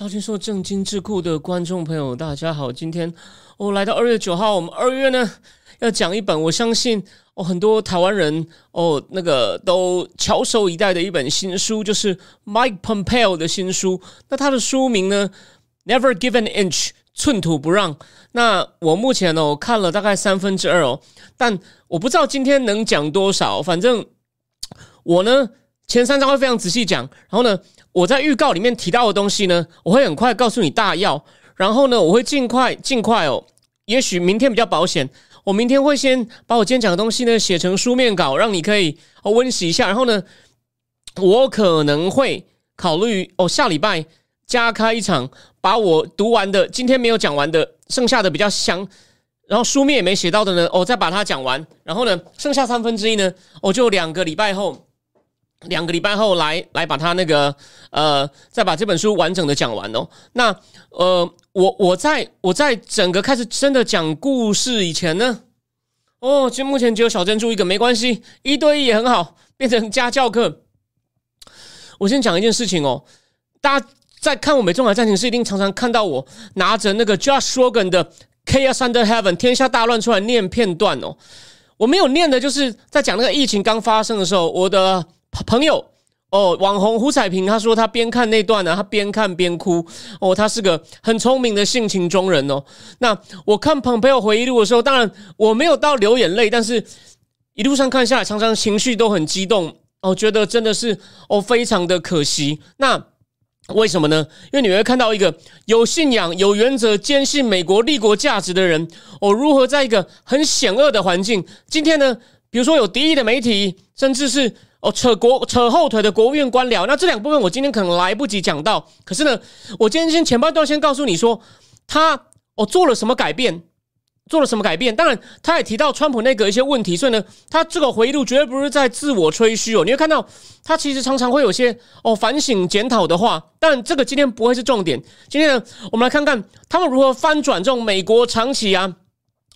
赵君硕正经智库的观众朋友，大家好，今天我来到二月九号，我们二月呢要讲一本，我相信哦很多台湾人哦那个都翘首以待的一本新书，就是 Mike Pompeo 的新书。那他的书名呢，Never Give an Inch，寸土不让。那我目前呢，我看了大概三分之二哦，但我不知道今天能讲多少。反正我呢前三章会非常仔细讲，然后呢我在预告里面提到的东西呢，我会很快告诉你大要。然后呢，我会尽快尽快哦，也许明天比较保险。我明天会先把我今天讲的东西呢写成书面稿，让你可以哦温习一下。然后呢，我可能会考虑哦下礼拜加开一场，把我读完的今天没有讲完的，剩下的比较香，然后书面也没写到的呢，我再把它讲完。然后呢，剩下三分之一呢，我就两个礼拜后，两个礼拜后来来把它那个呃，再把这本书完整的讲完哦。那呃。我我在我在整个开始真的讲故事以前呢，哦，就目前只有小珍珠一个，没关系，一对一也很好，变成家教课。我先讲一件事情哦，大家在看我美中海战情是一定常常看到我拿着那个 Josh Rogan 的《Chaos Under Heaven》天下大乱出来念片段哦，我没有念的就是在讲那个疫情刚发生的时候，我的朋友。哦，网红胡彩萍，他说他边看那段呢，他边看边哭。哦，他是个很聪明的性情中人哦。那我看朋友回忆录的时候，当然我没有到流眼泪，但是一路上看下来，常常情绪都很激动。哦，觉得真的是哦，非常的可惜。那为什么呢？因为你会看到一个有信仰、有原则、坚信美国立国价值的人，哦，如何在一个很险恶的环境，今天呢，比如说有敌意的媒体，甚至是。哦，扯国扯后腿的国务院官僚，那这两部分我今天可能来不及讲到。可是呢，我今天先前半段先告诉你说，他哦做了什么改变，做了什么改变。当然，他也提到川普内阁一些问题，所以呢，他这个回忆录绝对不是在自我吹嘘哦。你会看到他其实常常会有些哦反省检讨的话，但这个今天不会是重点。今天呢，我们来看看他们如何翻转这种美国长期啊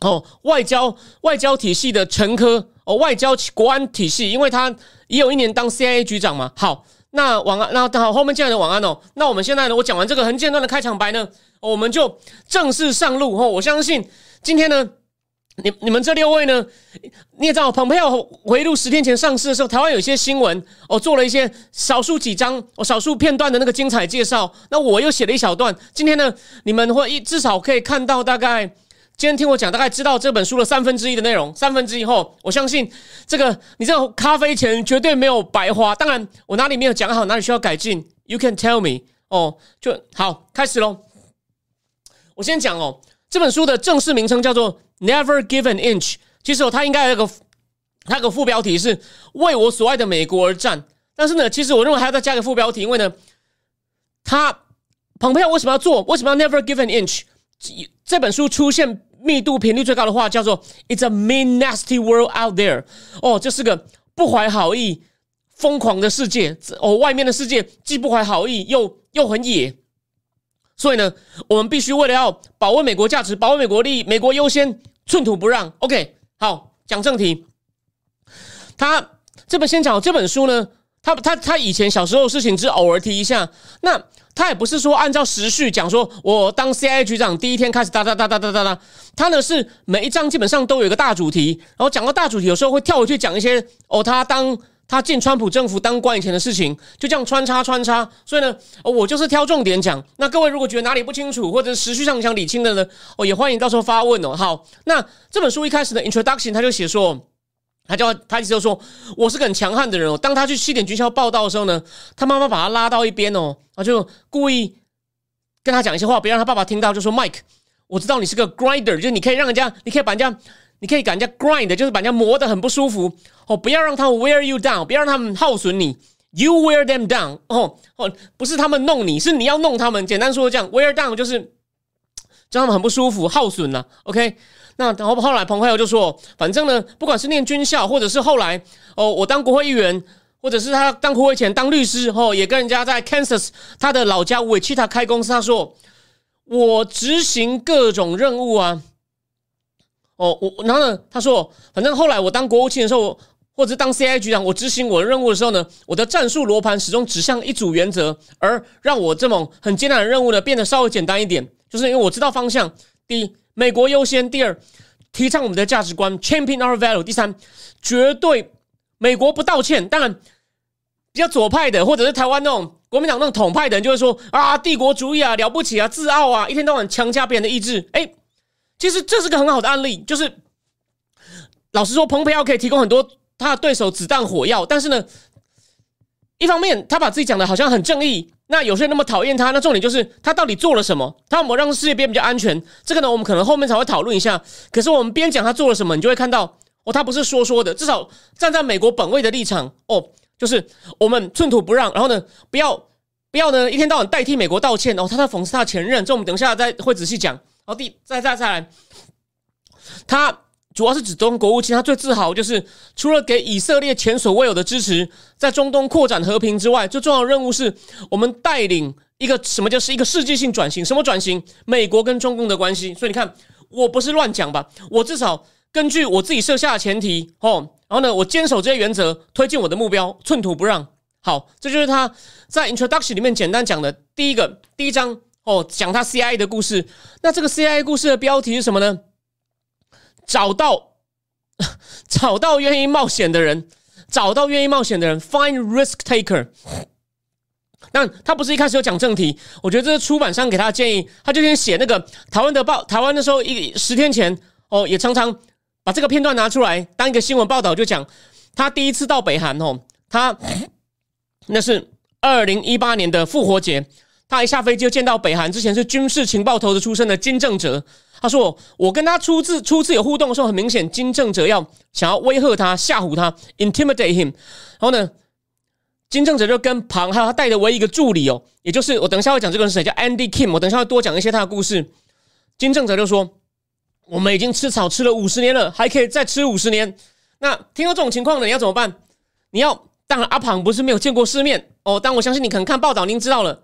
哦外交外交体系的沉疴。哦，外交国安体系，因为他也有一年当 CIA 局长嘛。好，那晚安，那好，后面进来的晚安哦。那我们现在呢，我讲完这个很简单的开场白呢，我们就正式上路哦。我相信今天呢，你你们这六位呢，你也知道，蓬佩奥回录十天前上市的时候，台湾有一些新闻哦，做了一些少数几张哦，少数片段的那个精彩介绍。那我又写了一小段，今天呢，你们会一至少可以看到大概。今天听我讲，大概知道这本书的三分之一的内容。三分之一后，我相信这个你这咖啡钱绝对没有白花。当然，我哪里没有讲好，哪里需要改进，You can tell me。哦，就好，开始喽。我先讲哦，这本书的正式名称叫做《Never Give an Inch》。其实哦，它应该有个它有个副标题是“为我所爱的美国而战”。但是呢，其实我认为还要再加个副标题，因为呢，他蓬佩奥为什么要做？为什么要 Never Give an Inch？这本书出现密度频率最高的话叫做 "It's a mean, nasty world out there"。哦，这是个不怀好意、疯狂的世界。哦，外面的世界既不怀好意，又又很野。所以呢，我们必须为了要保卫美国价值、保卫美国利益、美国优先，寸土不让。OK，好，讲正题。他这本先讲这本书呢，他他他以前小时候的事情只偶尔提一下。那他也不是说按照时序讲，说我当 CIA 局长第一天开始哒哒哒哒哒哒哒，他呢是每一章基本上都有一个大主题，然后讲到大主题，有时候会跳回去讲一些哦，他当他进川普政府当官以前的事情，就这样穿插穿插。所以呢，我就是挑重点讲。那各位如果觉得哪里不清楚，或者是时序上想理清的呢，哦，也欢迎到时候发问哦。好，那这本书一开始的 introduction 他就写说。他叫他意思就说，我是个很强悍的人哦。当他去西点军校报道的时候呢，他妈妈把他拉到一边哦，他就故意跟他讲一些话，别让他爸爸听到，就说：“Mike，我知道你是个 grinder，就是你可以让人家，你可以把人家，你可以把人家 grind，就是把人家磨得很不舒服哦。不要让他们 wear you down，不要让他们耗损你。You wear them down，哦哦，不是他们弄你，是你要弄他们。简单说这样，wear down 就是让他们很不舒服、耗损了。OK，那然后后来彭佩奥就说，反正呢，不管是念军校，或者是后来哦，我当国会议员，或者是他当国会前当律师，哦，也跟人家在 Kansas 他的老家韦奇塔开公司。他说，我执行各种任务啊。哦，我然后呢，他说，反正后来我当国务卿的时候。或者当 CI 局长，我执行我的任务的时候呢，我的战术罗盘始终指向一组原则，而让我这种很艰难的任务呢变得稍微简单一点，就是因为我知道方向。第一，美国优先；第二，提倡我们的价值观，champion our value；第三，绝对美国不道歉。当然，比较左派的，或者是台湾那种国民党那种统派的人，就会说啊，帝国主义啊，了不起啊，自傲啊，一天到晚强加别人的意志。哎，其实这是个很好的案例，就是老实说，蓬佩奥可以提供很多。他的对手子弹火药，但是呢，一方面他把自己讲的好像很正义，那有些人那么讨厌他，那重点就是他到底做了什么？他有没有让世界变比较安全？这个呢，我们可能后面才会讨论一下。可是我们边讲他做了什么，你就会看到哦，他不是说说的，至少站在美国本位的立场哦，就是我们寸土不让，然后呢，不要不要呢，一天到晚代替美国道歉哦，他在讽刺他前任，这我们等一下再会仔细讲。然后第再再再来，他。主要是指中国务卿，他最自豪就是除了给以色列前所未有的支持，在中东扩展和平之外，最重要的任务是我们带领一个什么叫是一个世界性转型？什么转型？美国跟中共的关系。所以你看，我不是乱讲吧？我至少根据我自己设下的前提哦，然后呢，我坚守这些原则，推进我的目标，寸土不让。好，这就是他在 introduction 里面简单讲的第一个第一章哦，讲他 CIA 的故事。那这个 CIA 故事的标题是什么呢？找到找到愿意冒险的人，找到愿意冒险的人，find risk taker。但他不是一开始就讲正题，我觉得这是出版商给他的建议。他就先写那个台湾的报，台湾的时候一十天前哦，也常常把这个片段拿出来当一个新闻报道，就讲他第一次到北韩哦，他那是二零一八年的复活节，他一下飞机就见到北韩之前是军事情报头子出身的金正哲。他说：“我跟他初次初次有互动的时候，很明显，金正哲要想要威吓他、吓唬他，intimidate him。然后呢，金正哲就跟庞还有他带的唯一一个助理哦，也就是我等一下会讲这个人是谁，叫 Andy Kim。我等一下会多讲一些他的故事。金正哲就说：我们已经吃草吃了五十年了，还可以再吃五十年。那听到这种情况呢，你要怎么办？你要当然阿庞不是没有见过世面哦，但我相信你可能看报道，您知道了。”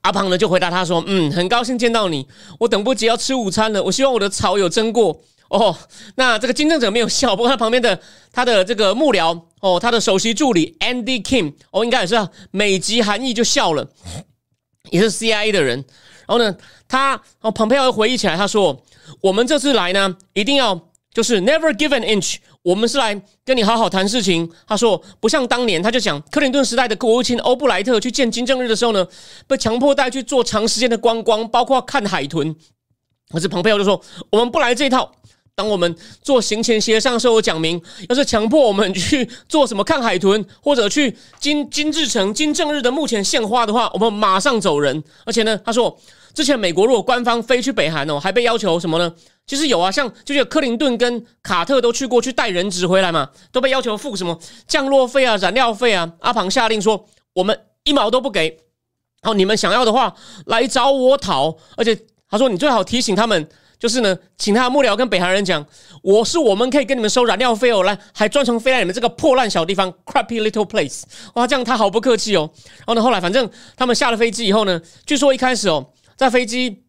阿胖呢就回答他说：“嗯，很高兴见到你，我等不及要吃午餐了。我希望我的草有蒸过哦。那这个金正者没有笑，不过他旁边的他的这个幕僚哦，他的首席助理 Andy Kim 哦，应该也是美籍韩裔就笑了，也是 CIA 的人。然后呢，他哦，蓬佩奥回忆起来，他说：我们这次来呢，一定要就是 never give an inch。”我们是来跟你好好谈事情。他说，不像当年，他就讲克林顿时代的国务卿欧布莱特去见金正日的时候呢，被强迫带去做长时间的观光，包括看海豚。可是蓬佩奥就说，我们不来这一套。当我们做行前协商的时候，讲明，要是强迫我们去做什么看海豚，或者去金金日成、金正日的目前献花的话，我们马上走人。而且呢，他说，之前美国如果官方飞去北韩哦，还被要求什么呢？其实有啊，像就是克林顿跟卡特都去过去带人质回来嘛，都被要求付什么降落费啊、燃料费啊。阿庞下令说，我们一毛都不给。然后，你们想要的话来找我讨。而且他说，你最好提醒他们，就是呢，请他的幕僚跟北韩人讲，我是我们可以跟你们收燃料费哦，来还专程飞来你们这个破烂小地方，crappy little place。哇，这样他好不客气哦。然后呢，后来反正他们下了飞机以后呢，据说一开始哦，在飞机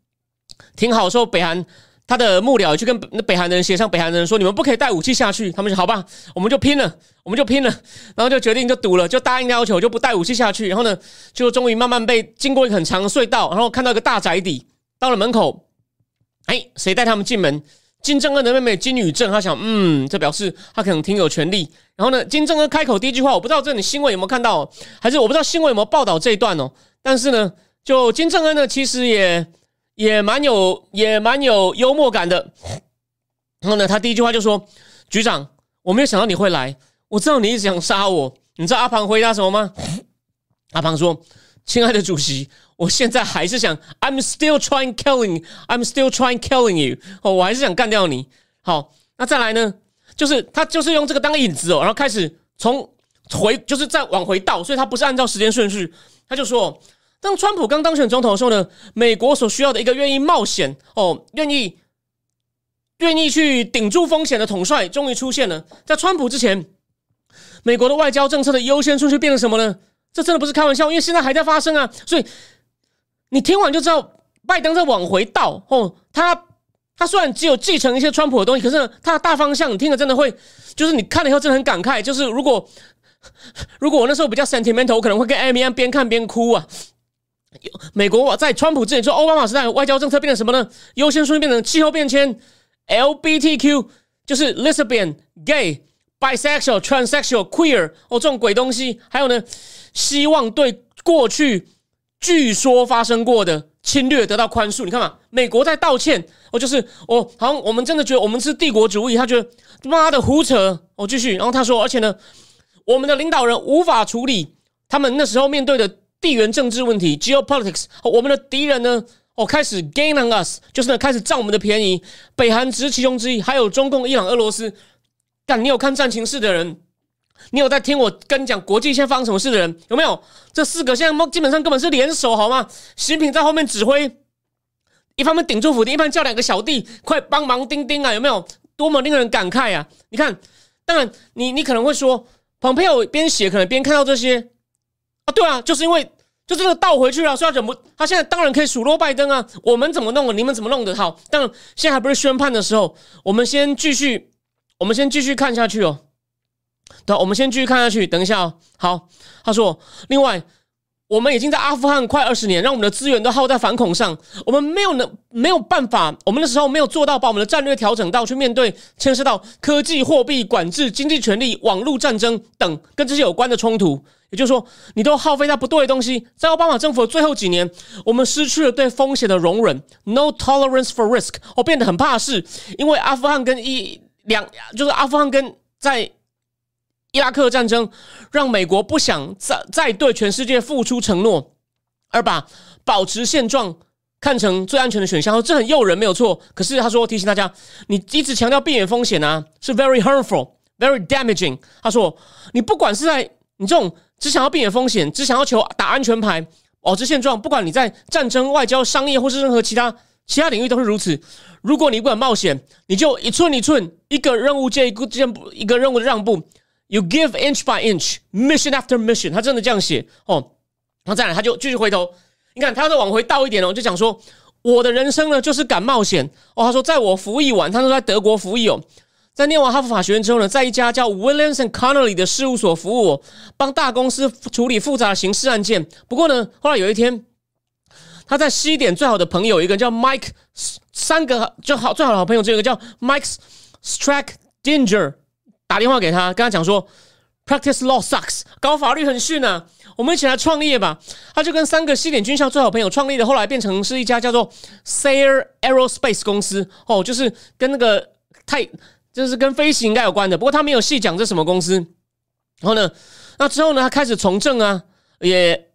停好的时候，北韩。他的幕僚去跟那北韩的人协商，北韩的人说：“你们不可以带武器下去。”他们说：“好吧，我们就拼了，我们就拼了。”然后就决定就赌了，就答应要求，就不带武器下去。然后呢，就终于慢慢被经过一个很长的隧道，然后看到一个大宅邸。到了门口，哎，谁带他们进门？金正恩的妹妹金宇正。他想，嗯，这表示他可能挺有权利。然后呢，金正恩开口第一句话，我不知道这里新闻有没有看到，还是我不知道新闻有没有报道这一段哦。但是呢，就金正恩呢，其实也。也蛮有，也蛮有幽默感的。然后呢，他第一句话就说：“局长，我没有想到你会来，我知道你一直想杀我。”你知道阿庞回答什么吗？阿庞说：“亲爱的主席，我现在还是想，I'm still trying killing, I'm still trying killing you。哦，我还是想干掉你。好，那再来呢？就是他就是用这个当引子哦，然后开始从回就是再往回倒，所以他不是按照时间顺序。他就说，当川普刚当选总统的时候呢，美国所需要的一个愿意冒险哦，愿意愿意去顶住风险的统帅，终于出现了。在川普之前，美国的外交政策的优先顺序变成什么呢？这真的不是开玩笑，因为现在还在发生啊。所以你听完就知道，拜登在往回倒哦，他。他虽然只有继承一些川普的东西，可是他的大方向你听了真的会，就是你看了以后真的很感慨。就是如果如果我那时候比较 sentimental，我可能会跟艾米安边看边哭啊。美国在川普之前说奥巴马时代外交政策变成什么呢？优先顺序变成气候变迁，LBTQ 就是 lesbian、gay、bisexual、transsexual、queer 哦这种鬼东西，还有呢，希望对过去据说发生过的。侵略得到宽恕，你看嘛，美国在道歉，哦，就是哦，好像我们真的觉得我们是帝国主义，他觉得妈的胡扯，哦，继续，然后他说，而且呢，我们的领导人无法处理他们那时候面对的地缘政治问题 （geopolitics），我们的敌人呢，哦，开始 gain on us，就是呢，开始占我们的便宜，北韩只是其中之一，还有中共、伊朗、俄罗斯。但你有看战情室的人？你有在听我跟你讲国际现在发生什么事的人有没有？这四个现在基本上根本是联手好吗？习近平在后面指挥，一方面顶住府邸，一方面叫两个小弟快帮忙钉钉啊！有没有？多么令人感慨啊！你看，当然你你可能会说，蓬佩奥边写可能边看到这些啊，对啊，就是因为就这个倒回去了，所以他怎么，他现在当然可以数落拜登啊。我们怎么弄的？你们怎么弄的？好，但现在还不是宣判的时候，我们先继续，我们先继续看下去哦。对，我们先继续看下去。等一下哦。好，他说，另外，我们已经在阿富汗快二十年，让我们的资源都耗在反恐上，我们没有能没有办法，我们那时候没有做到把我们的战略调整到去面对牵涉到科技、货币管制、经济权力、网络战争等跟这些有关的冲突。也就是说，你都耗费在不对的东西。在奥巴马政府的最后几年，我们失去了对风险的容忍 （no tolerance for risk），我变得很怕事，因为阿富汗跟一两就是阿富汗跟在。伊拉克战争让美国不想再再对全世界付出承诺，而把保持现状看成最安全的选项。这很诱人，没有错。可是他说提醒大家，你一直强调避免风险啊，是 very harmful, very damaging。他说，你不管是在你这种只想要避免风险，只想要求打安全牌，保持现状，不管你在战争、外交、商业或是任何其他其他领域都是如此。如果你不敢冒险，你就一寸一寸，一个任务接一个接一个任务的让步。You give inch by inch, mission after mission。他真的这样写哦。然后再来，他就继续回头，你看，他再往回倒一点哦，就讲说，我的人生呢，就是敢冒险哦。他说，在我服役完，他说在德国服役哦，在念完哈佛法学院之后呢，在一家叫 Williams and Connolly 的事务所服务，帮大公司处理复杂的刑事案件。不过呢，后来有一天，他在西点最好的朋友一个叫 Mike，三个就好最好的好朋友，这个叫 Mike Strack Danger。打电话给他，跟他讲说，practice law sucks，搞法律很逊啊，我们一起来创业吧。他就跟三个西点军校最好朋友创立的，后来变成是一家叫做 Sayer Aerospace 公司，哦，就是跟那个太，就是跟飞行应该有关的。不过他没有细讲这什么公司。然后呢，那之后呢，他开始从政啊，也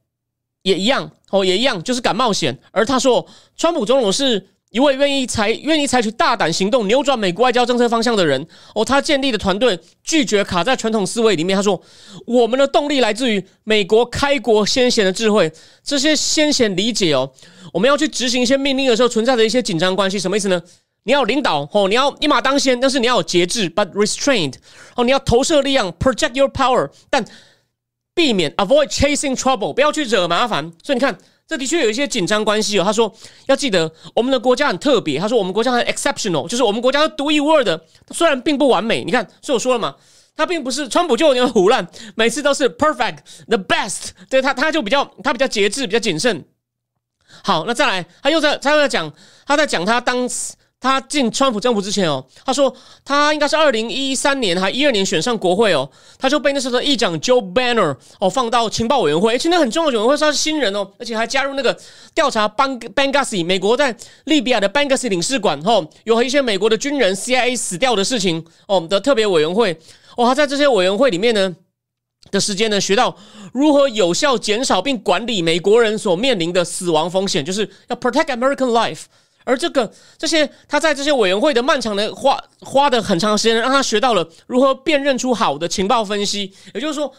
也一样，哦，也一样，就是敢冒险。而他说，川普总统是。一位愿意采愿意采取大胆行动扭转美国外交政策方向的人哦，他建立的团队拒绝卡在传统思维里面。他说：“我们的动力来自于美国开国先贤的智慧，这些先贤理解哦，我们要去执行一些命令的时候存在的一些紧张关系，什么意思呢？你要领导哦，你要一马当先，但是你要有节制，but restrained 哦，你要投射力量，project your power，但避免 avoid chasing trouble，不要去惹麻烦。所以你看。”这的确有一些紧张关系哦。他说要记得我们的国家很特别。他说我们国家很 exceptional，就是我们国家是独一无二的。虽然并不完美，你看，所以我说了嘛，他并不是川普就有点胡乱，每次都是 perfect，the best。对他，他就比较他比较节制，比较谨慎。好，那再来，他又在他又在讲他在讲他当时。他进川普政府之前哦，他说他应该是二零一三年还一二年选上国会哦，他就被那时候的议长 Joe Banner 哦放到情报委员会，而且那很重要的委员会，他是新人哦，而且还加入那个调查 Bang Banghazi 美国在利比亚的 Banghazi 领事馆哦，有一些美国的军人 CIA 死掉的事情哦的特别委员会哦，他在这些委员会里面呢的时间呢，学到如何有效减少并管理美国人所面临的死亡风险，就是要 protect American life。而这个这些，他在这些委员会的漫长的花花的很长时间，让他学到了如何辨认出好的情报分析。也就是说，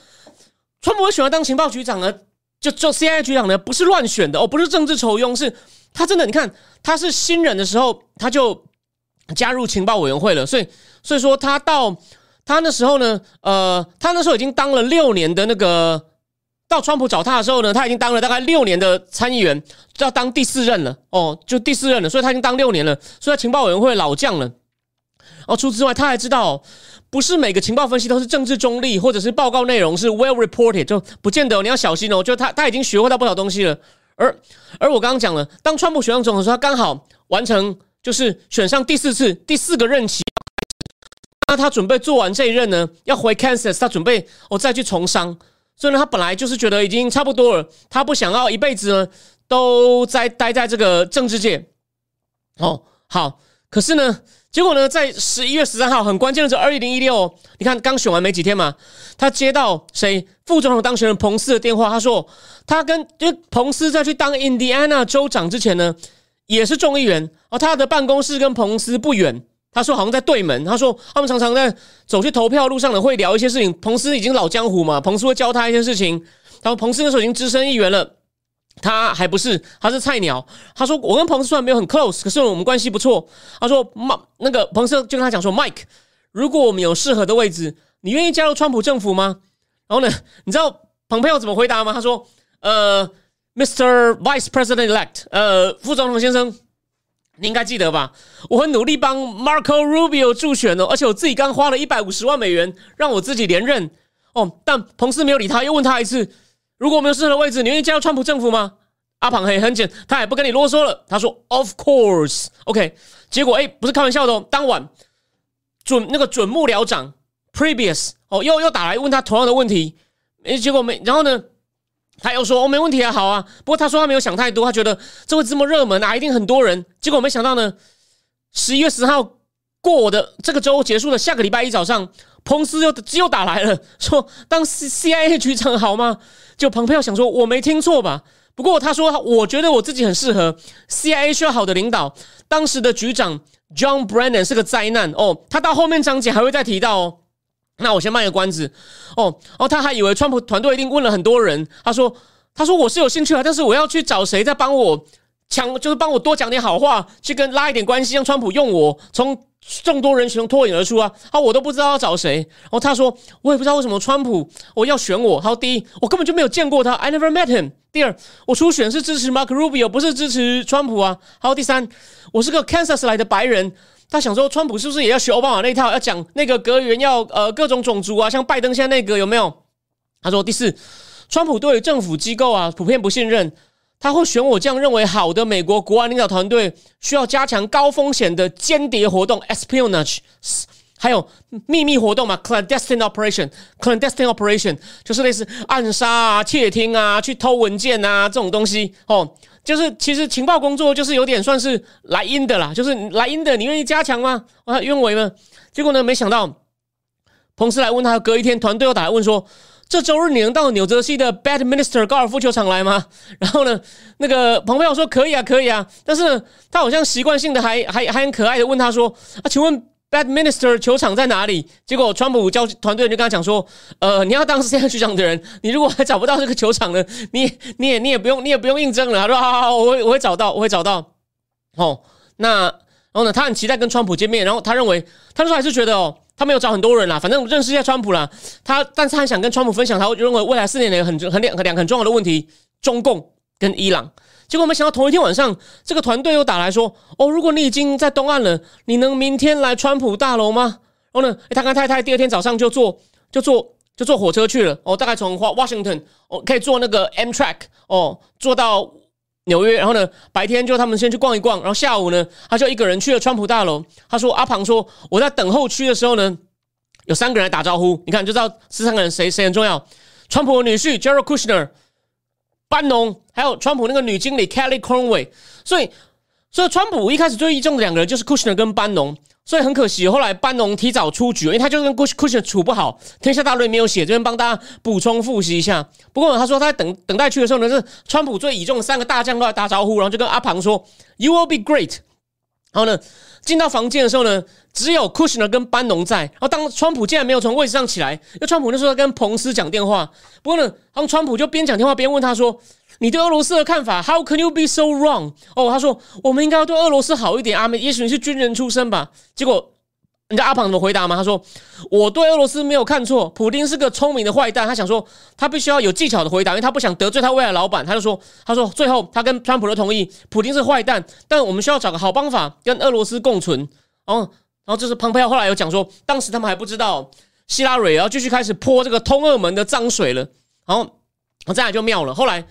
川普会选他当情报局长呢？就就 CIA 局长呢，不是乱选的哦，不是政治酬庸，是他真的。你看他是新人的时候，他就加入情报委员会了，所以所以说他到他那时候呢，呃，他那时候已经当了六年的那个。到川普找他的时候呢，他已经当了大概六年的参议员，要当第四任了哦，就第四任了，所以他已经当六年了，所以他情报委员会老将了。哦，除此之外，他还知道不是每个情报分析都是政治中立，或者是报告内容是 well reported，就不见得你要小心哦。就他他已经学会到不少东西了。而而我刚刚讲了，当川普选上总统时，他刚好完成就是选上第四次第四个任期，那他准备做完这一任呢，要回 Kansas，他准备我再去从商。所以呢，他本来就是觉得已经差不多了，他不想要一辈子呢都在待在这个政治界。哦，好，可是呢，结果呢，在十一月十三号很关键的时候，二零一六，你看刚选完没几天嘛，他接到谁副总统当选人彭斯的电话，他说他跟就彭斯在去当印第安纳州长之前呢，也是众议员，而他的办公室跟彭斯不远。他说好像在对门。他说他们常常在走去投票路上呢，会聊一些事情。彭斯已经老江湖嘛，彭斯会教他一些事情。他说彭斯那时候已经资深议员了，他还不是，他是菜鸟。他说我跟彭斯虽然没有很 close，可是我们关系不错。他说麦那个彭斯就跟他讲说，Mike，如果我们有适合的位置，你愿意加入川普政府吗？然后呢，你知道彭佩奥怎么回答吗？他说，呃，Mr. Vice President Elect，呃，副总统先生。你应该记得吧？我很努力帮 Marco Rubio 助选哦，而且我自己刚花了一百五十万美元让我自己连任哦。但彭斯没有理他，又问他一次：如果我们有适合的位置，你愿意加入川普政府吗？阿庞很很简，他也不跟你啰嗦了。他说：“Of course, OK。”结果哎，不是开玩笑的哦。当晚准那个准幕僚长 Previous 哦，又又打来问他同样的问题，哎，结果没，然后呢？他又说：“哦，没问题啊，好啊。”不过他说他没有想太多，他觉得这会这么热门啊，一定很多人。结果没想到呢，十一月十号过的这个周结束的下个礼拜一早上，彭斯又又打来了，说当 C C I A 局长好吗？就彭佩奥想说，我没听错吧？不过他说，我觉得我自己很适合 CIA，需要好的领导。当时的局长 John Brennan 是个灾难哦，他到后面章节还会再提到哦。那我先卖个关子哦哦，他还以为川普团队一定问了很多人。他说：“他说我是有兴趣啊，但是我要去找谁再帮我抢，就是帮我多讲点好话，去跟拉一点关系，让川普用我从众多人群中脱颖而出啊！啊，我都不知道要找谁。然后他说，我也不知道为什么川普我要选我。他说，第一，我根本就没有见过他，I never met him。第二，我初选是支持 Mark Rubio，不是支持川普啊。还有第三，我是个 Kansas 来的白人。”他想说，川普是不是也要学奥巴马那套，要讲那个格员要呃各种种族啊，像拜登现在那个有没有？他说第四，川普对政府机构啊普遍不信任，他会选我这样认为好的美国国安领导团队，需要加强高风险的间谍活动 （espionage），还有秘密活动嘛 （clandestine operation），clandestine operation 就是类似暗杀啊、窃听啊、去偷文件啊这种东西哦。就是其实情报工作就是有点算是莱茵的啦，就是莱茵的，你愿意加强吗？啊，愿为吗？结果呢，没想到彭斯来问他，隔一天团队又打来问说，这周日你能到纽泽西的 Bad Minister 高尔夫球场来吗？然后呢，那个彭佩奥说可以啊，可以啊，但是他好像习惯性的还还还很可爱的问他说，啊，请问。Bad Minister 球场在哪里？结果川普教团队就跟他讲说：“呃，你要当 CIA 局长的人，你如果还找不到这个球场呢，你 你也你也不用你也不用应征了。”他说：“好好好，我会我会找到，我会找到。”哦，那然后呢？他很期待跟川普见面，然后他认为他说还是觉得哦，他没有找很多人啦，反正认识一下川普啦。他但是他想跟川普分享，他认为未来四年内很很两两个很重要的问题：中共跟伊朗。结果没想到，同一天晚上，这个团队又打来说：“哦，如果你已经在东岸了，你能明天来川普大楼吗？”然后呢，他跟太太第二天早上就坐就坐就坐火车去了。哦，大概从华 Washington 哦，可以坐那个 Amtrak 哦，坐到纽约。然后呢，白天就他们先去逛一逛，然后下午呢，他就一个人去了川普大楼。他说：“阿庞说，我在等候区的时候呢，有三个人打招呼，你看就知道是三个人谁谁很重要。川普的女婿 Jared Kushner。”班农还有川普那个女经理 Kelly Conway，所以所以川普一开始最倚重的两个人就是 Kushner 跟班农，所以很可惜，后来班农提早出局，因为他就跟 Kushner 处不好。天下大论没有写，这边帮大家补充复习一下。不过他说他在等等待去的时候呢，是川普最倚重的三个大将都来打招呼，然后就跟阿庞说：“You will be great。”然后呢，进到房间的时候呢，只有 Kushner 跟班农在。然后当川普竟然没有从位置上起来，因为川普那时候在跟彭斯讲电话。不过呢，然后川普就边讲电话边问他说：“你对俄罗斯的看法？How can you be so wrong？” 哦，他说：“我们应该要对俄罗斯好一点啊，也许你是军人出身吧。”结果。你知道阿庞怎么回答吗？他说：“我对俄罗斯没有看错，普京是个聪明的坏蛋。他想说，他必须要有技巧的回答，因为他不想得罪他未来老板。他就说：他说最后他跟川普都同意，普京是坏蛋，但我们需要找个好方法跟俄罗斯共存。哦，然后就是蓬佩奥后来有讲说，当时他们还不知道希拉蕊要继续开始泼这个通俄门的脏水了。然后，我再来就妙了。后来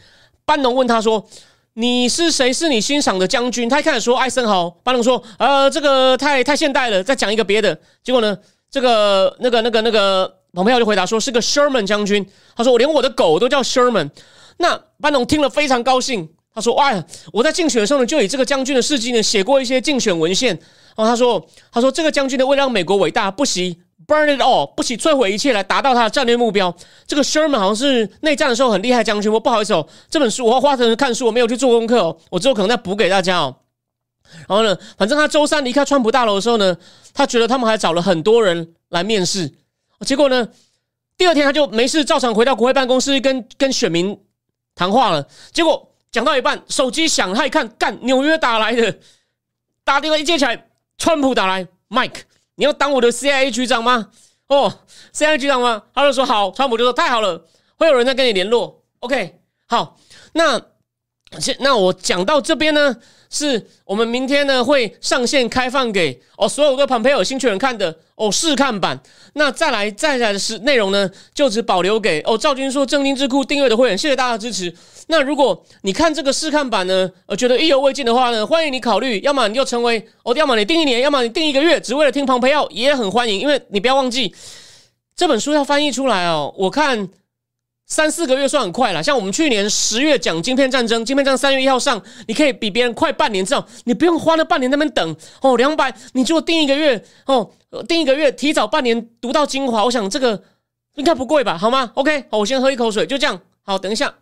班农问他说。”你是谁？是你欣赏的将军？他一开始说艾森豪，班农说，呃，这个太太现代了，再讲一个别的。结果呢，这个那个那个那个蓬佩奥就回答说是个 Sherman 将军。他说我连我的狗都叫 Sherman。那班农听了非常高兴，他说哇，我在竞选的时候呢，就以这个将军的事迹呢写过一些竞选文献。然后他说，他说这个将军呢，为了让美国伟大，不惜。Burn it all，不惜摧毁一切来达到他的战略目标。这个 Sherman 好像是内战的时候很厉害将军。我不好意思哦，这本书我要花成看书，我没有去做功课哦，我之后可能再补给大家哦。然后呢，反正他周三离开川普大楼的时候呢，他觉得他们还找了很多人来面试。结果呢，第二天他就没事照常回到国会办公室跟跟选民谈话了。结果讲到一半，手机响，他一看，干，纽约打来的，打电话一接起来，川普打来，Mike。你要当我的 CIA 局长吗？哦，CIA 局长吗？他就说好，川普就说太好了，会有人在跟你联络。OK，好，那现那我讲到这边呢。是我们明天呢会上线开放给哦所有对庞培有兴趣人看的哦试看版。那再来再来的是内容呢，就只保留给哦赵军硕正经智库订阅的会员。谢谢大家支持。那如果你看这个试看版呢，呃觉得意犹未尽的话呢，欢迎你考虑，要么你就成为哦，要么你订一年，要么你订一个月，只为了听庞培奥也很欢迎。因为你不要忘记这本书要翻译出来哦，我看。三四个月算很快了，像我们去年十月讲《晶片战争》，《晶片战争》三月一号上，你可以比别人快半年，这样？你不用花了半年那边等哦，两百，你就定一个月哦，定一个月，提早半年读到精华，我想这个应该不贵吧？好吗？OK，好，我先喝一口水，就这样。好，等一下。